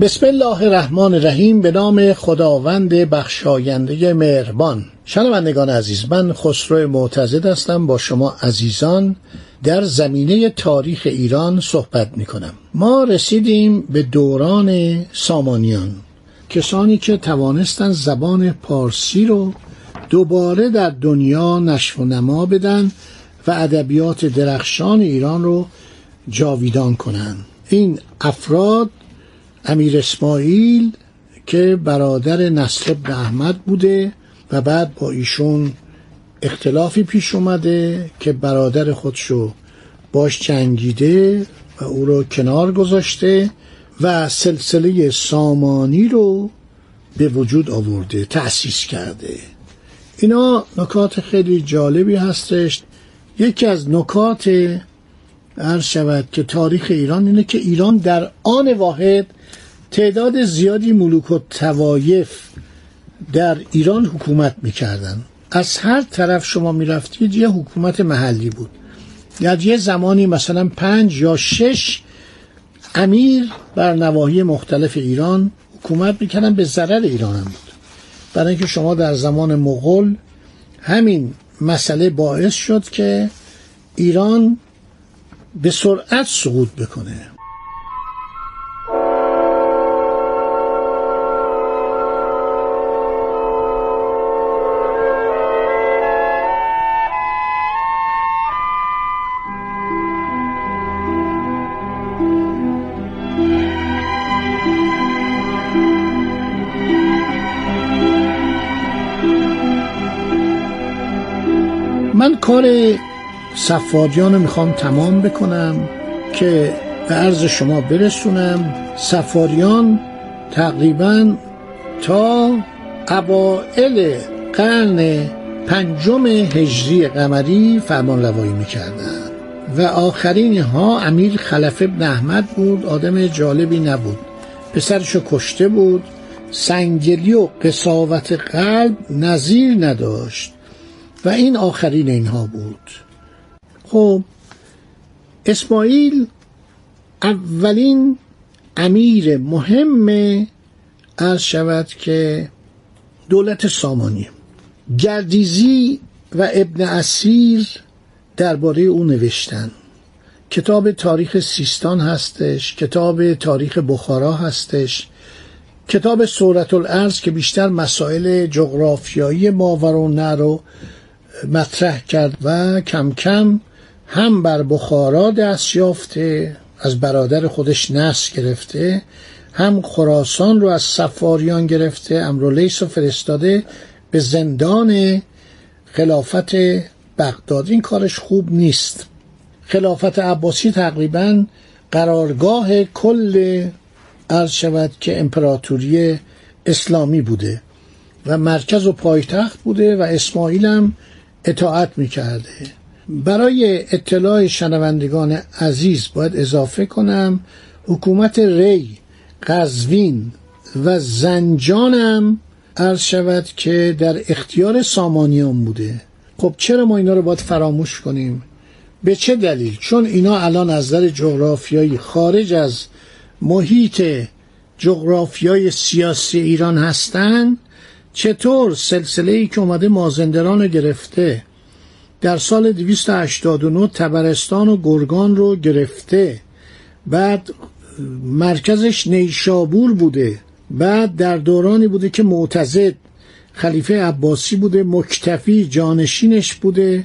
بسم الله الرحمن الرحیم به نام خداوند بخشاینده مهربان. شنوندگان عزیز من خسرو معتزد هستم. با شما عزیزان در زمینه تاریخ ایران صحبت می کنم ما رسیدیم به دوران سامانیان. کسانی که توانستن زبان پارسی رو دوباره در دنیا نشو و نما بدن و ادبیات درخشان ایران رو جاویدان کنند این افراد امیر اسماعیل که برادر نصر ابن احمد بوده و بعد با ایشون اختلافی پیش اومده که برادر خودشو باش جنگیده و او رو کنار گذاشته و سلسله سامانی رو به وجود آورده تأسیس کرده. اینا نکات خیلی جالبی هستش. یکی از نکات عرض شود که تاریخ ایران اینه که ایران در آن واحد تعداد زیادی ملوک و توایف در ایران حکومت می‌کردن. از هر طرف شما می‌رفتید یه حکومت محلی بود. در یه زمانی مثلا پنج یا شش امیر بر نواحی مختلف ایران حکومت می‌کردن به ضرر ایران هم بود. برای اینکه شما در زمان مغول همین مسئله باعث شد که ایران به سرعت سقوط بکنه. من کار صفاریان رو می‌خوام تمام بکنم که به عرض شما برسونم. سفاریان تقریبا تا اوائل قرن پنجم هجری قمری فرمان روایی می‌کردن و آخرین ها امیر خلف ابن احمد بود آدم جالبی نبود پسرشو کشته بود سنگلی و قصاوت قلب نظیر نداشت و این آخرین اینها بود. خب اسماعیل اولین امیر مهم از شود که دولت سامانی گردیزی و ابن اسیر درباره او نوشتن. کتاب تاریخ سیستان هستش کتاب تاریخ بخارا هستش کتاب سورت الارض که بیشتر مسائل جغرافیایی ماورانه رو مطرح کرد و کم کم هم بر بخارا دست یافته از برادر خودش نس گرفته هم خراسان رو از سفاریان گرفته امرولیس رو فرستاده به زندان خلافت بغداد. این کارش خوب نیست. خلافت عباسی تقریبا قرارگاه کل عرض شود که امپراتوری اسلامی بوده و مرکز و پایتخت بوده و اسماعیل هم اطاعت می‌کرده. برای اطلاع شنوندگان عزیز باید اضافه کنم حکومت ری قزوین و زنجانم عرض شود که در اختیار سامانیان بوده. خب چرا ما اینا رو باید فراموش کنیم؟ به چه دلیل؟ چون اینا الان از نظر جغرافیایی خارج از محیط جغرافیای سیاسی ایران هستند چطور؟ سلسله ای که اومده مازندران رو گرفته. در سال 289 تبرستان و گرگان رو گرفته. بعد مرکزش نیشابور بوده. بعد در دورانی بوده که معتزد خلیفه عباسی بوده مکتفی جانشینش بوده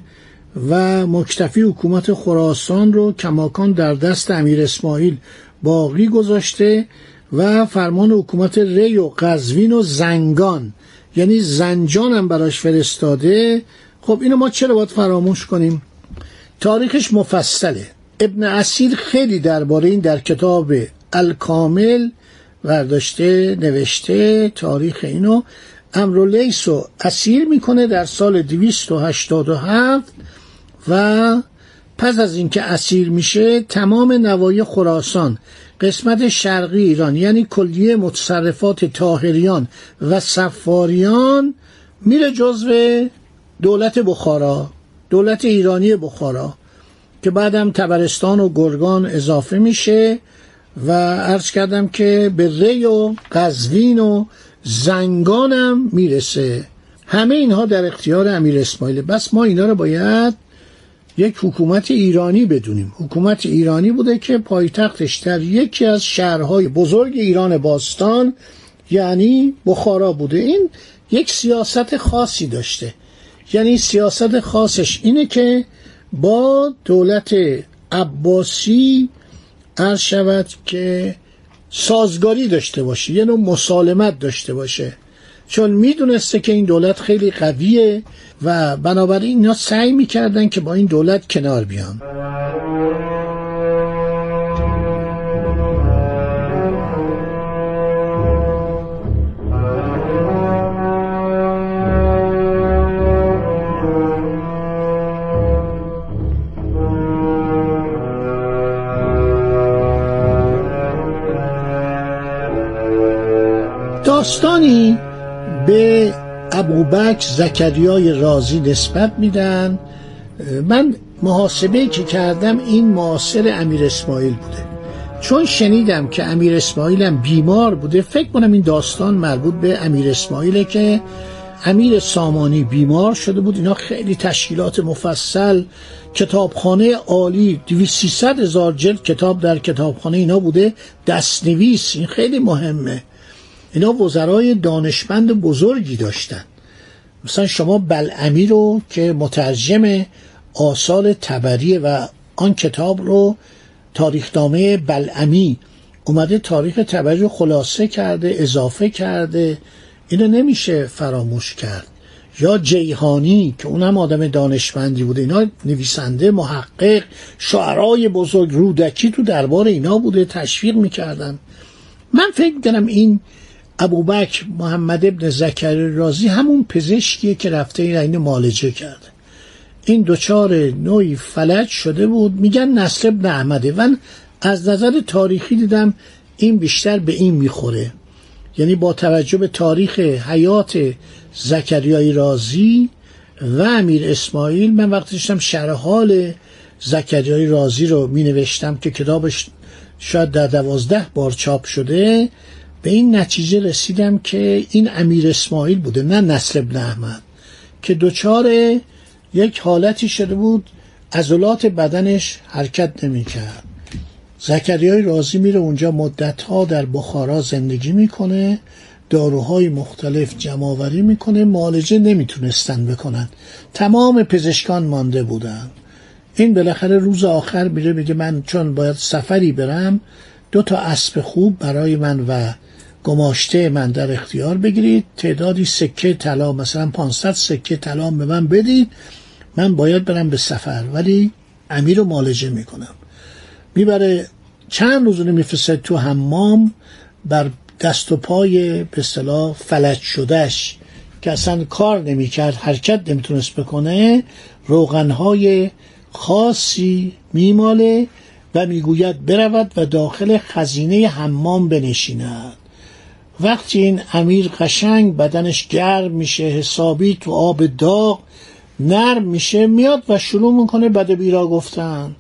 و مکتفی حکومت خراسان رو کماکان در دست امیر اسماعیل باقی گذاشته و فرمان حکومت ری و قزوین و زنگان. یعنی زنجان هم براش فرستاده خب اینو ما چرا باید فراموش کنیم؟ تاریخش مفصله. ابن اسیر خیلی درباره این در کتاب الکامل برداشته نوشته تاریخ اینو. امرولیس رو اسیر می‌کنه در سال 287 و پس از اینکه اسیر میشه تمام نوای خراسان قسمت شرقی ایران یعنی کلیه متصرفات تاهریان و سفاریان میره جزو دولت بخارا دولت ایرانی بخارا که بعدم تبرستان و گرگان اضافه میشه و عرض کردم که به ری و قزوین و زنگانم می‌رسه. همه اینها در اختیار امیر اسماعیل. بس ما اینا رو باید یک حکومت ایرانی بدونیم. حکومت ایرانی بوده که پایتختش در یکی از شهرهای بزرگ ایران باستان یعنی بخارا بوده. این یک سیاست خاصی داشته. یعنی سیاست خاصش اینه که با دولت عباسی عرض شود که سازگاری داشته باشه یه نوع مسالمت داشته باشه. چون می‌دونسته که این دولت خیلی قویه و بنابراین اینا سعی می‌کردن که با این دولت کنار بیان. داستانی به ابوبکر زکریای رازی نسبت میدن. من محاسبه که کردم این معاصر امیر اسماعیل بوده. چون شنیدم که امیر اسماعیل هم بیمار بوده فکر کنم این داستان مربوط به امیر اسماعیله که امیر سامانی بیمار شده بود. اینا خیلی تشکیلات مفصل کتابخانه عالی 200 هزار جلد کتاب در کتابخانه اینا بوده. دستنویس این خیلی مهمه. اینا وزرای دانشمند بزرگی داشتن. مثلا شما بلعمی رو که مترجم آثار تبریه و آن کتاب رو تاریخنامه بلعمی اومده تاریخ تبری رو خلاصه کرده اضافه کرده اینو نمیشه فراموش کرد. یا جیهانی که اونم آدم دانشمندی بوده اینا نویسنده محقق شعرای بزرگ رودکی تو دربار اینا بوده تشویق می‌کردن. من فکر کنم این ابوبکر محمد ابن زکر رازی همون پزشکیه که رفته این اینو معالجه کرده. این دوچار نوعی فلج شده بود. میگن نصر ابن احمده. من از نظر تاریخی دیدم این بیشتر به این می‌خوره. یعنی با توجه به تاریخ حیات زکریای رازی و امیر اسماعیل من وقتی داشتم شرح حال زکریای رازی رو می نوشتم که کتابش شاید در دوازده بار چاپ شده به این نتیجه رسیدم که این امیر اسماعیل بوده نه نصر ابن احمد که دچار یک حالتی شده بود عضلات بدنش حرکت نمی‌کرد. زکریای رازی میره اونجا مدت ها در بخارا زندگی می‌کنه داروهای مختلف جمعآوری می‌کنه معالجه نمی‌تونستن بکنن. تمام پزشکان مانده بودن. این بالاخره روز آخر میره میگه من چون باید سفری برم دو تا اسب خوب برای من و گماشته من در اختیار بگیرید. تعدادی سکه طلا مثلا 500 سکه طلا به من بدید. من باید برم به سفر ولی امیر رو معالجه می‌کنم. می‌بره چند روز میفرسته تو حمام بر دست و پای به اصطلاح فلج شدهش که اصلا کار نمی‌کرد حرکت نمی‌تونست بکنه. روغنهای خاصی میماله و می‌گوید برود و داخل خزینه حمام بنشیند. وقتی این امیر قشنگ بدنش گرم میشه حسابی تو آب داغ نرم میشه میاد و شروع می‌کنه بد بیرا گفتن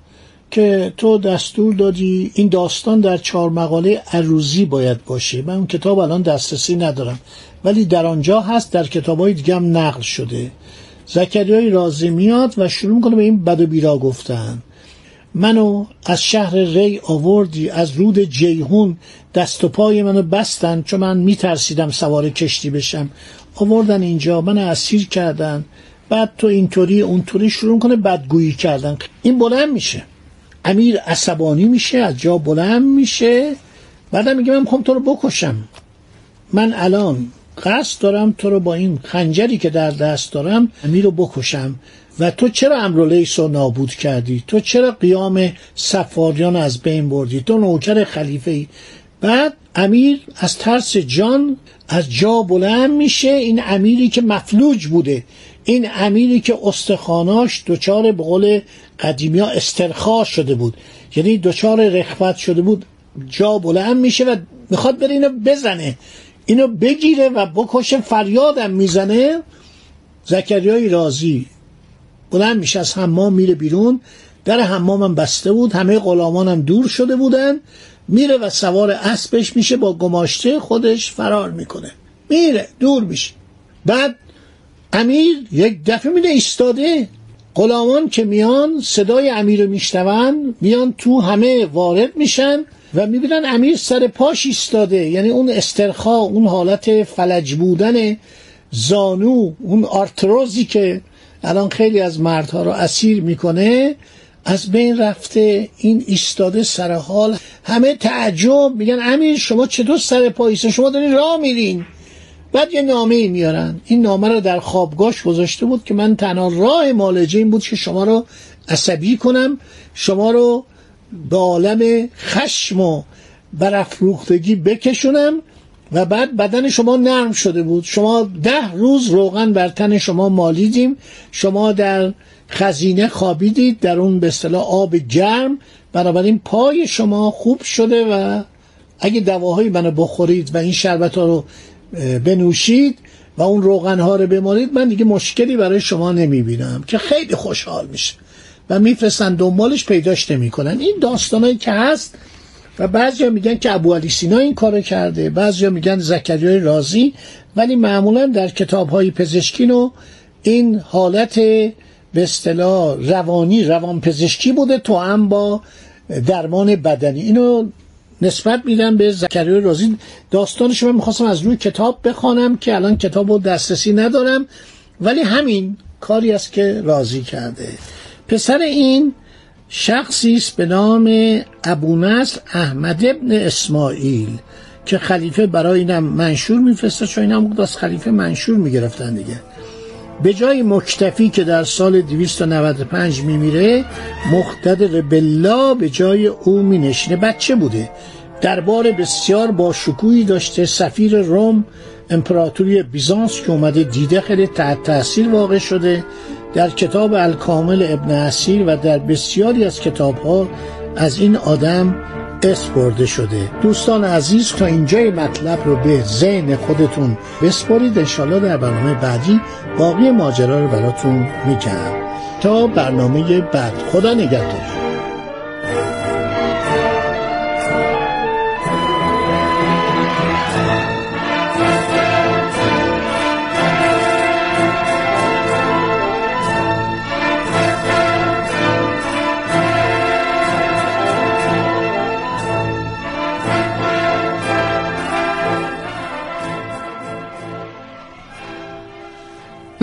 که تو دستور دادی این داستان در چهار مقاله عروزی باید باشه. من اون کتاب الان دسترسی ندارم. ولی در آنجا هست در کتاب های دیگه هم نقل شده. زکریای رازی میاد و شروع می‌کنه به این بد و بیرا گفتن. منو از شهر ری آوردی از رود جیهون دست و پای منو بستن چون من میترسیدم سوار کشتی بشم. آوردن اینجا من اسیر کردن. بعد تو اینطوری اونطوری شروع کنه بدگویی کردن. این بلند میشه. امیر عصبانی میشه از جا بلند میشه. بعدم میگه من می‌خوام تو رو بکشم. من الان قصد دارم تو رو با این خنجری که در دست دارم امیر رو بکشم. و تو چرا امرولیس رو نابود کردی؟ تو چرا قیام سفاریان از بین بردی؟ تو نوکر خلیفه ای بعد امیر از ترس جان از جا بلند میشه. این امیری که مفلوج بوده. این امیری که استخاناش دچار به قول قدیمی ها استرخا شده بود. یعنی دچار رخوت شده بود. جا بلند میشه و می‌خواد بره اینو بزنه. اینو بگیره و بکشه فریادم می‌زنه. زکریای رازی بلند میشه از حمام میره بیرون. در حمامم بسته بود همه غلامانم دور شده بودن. میره و سوار اسبش میشه با گماشته خودش فرار می‌کنه. میره دور میشه. بعد امیر یک دفعه میره ایستاده. غلامان که میان صدای امیر رو میشنون میان تو همه وارد میشن و می‌بینن امیر سر پاش ایستاده. یعنی اون استرخا اون حالت فلج بودن زانو اون آرتروزی که الان خیلی از مردها رو اسیر می‌کنه از بین رفته این ایستاده سر حال. همه تعجب میگن امیر شما چطور سر پاییسه شما دارین راه میرین. بعد یه نامه میارن. این نامه رو در خوابگاش گذاشته بود که من تنها راه مالجه این بود که شما رو عصبی کنم شما رو به عالم خشم و برافروختگی بکشونم. و بعد بدن شما نرم شده بود. شما ده روز روغن بر تن شما مالیدیم شما در خزینه خوابیدید در اون به اصطلاح آب گرم بنابراین پای شما خوب شده و اگه دواهایی منو بخورید و این شربت ها رو بنوشید و اون روغن ها رو بمالید من دیگه مشکلی برای شما نمی‌بینم که خیلی خوشحال میشه و میفرستن دنبالش پیداش نمی‌کنن. این داستانایی که هست و بعضیا میگن که ابو علی سینا این کارو کرده بعضیا میگن زکریای رازی ولی معمولا در کتاب های پزشکی و این حالت به اصطلاح روانی روان پزشکی بوده تو هم با درمان بدنی. اینو نسبت میدم به زکریای رازی. داستانش من می‌خواستم از روی کتاب بخوانم که الان کتاب رو دسترسی ندارم ولی همین کاری است که رازی کرده. پسر این شخصی است به نام ابو نصر احمد ابن اسماعیل که خلیفه برای اینم منشور میفرسته چون اینم بود از خلیفه منشور می‌گرفتن دیگه. به جای مکتفی که در سال 295 میمیره مقتدر بالله به جای او مینشینه. بچه بوده. دربار بسیار با شکوهی داشته سفیر روم امپراتوری بیزانس که اومده دیده خیلی تحت تاثیر واقع شده. در کتاب الکامل ابن اسیر و در بسیاری از کتاب ها از این آدم اسم برده شده. دوستان عزیز تا اینجای مطلب رو به ذهن خودتون بسپارید. انشالله در برنامه بعدی باقی ماجرا رو براتون میگم. تا برنامه بعد خدا نگهدار.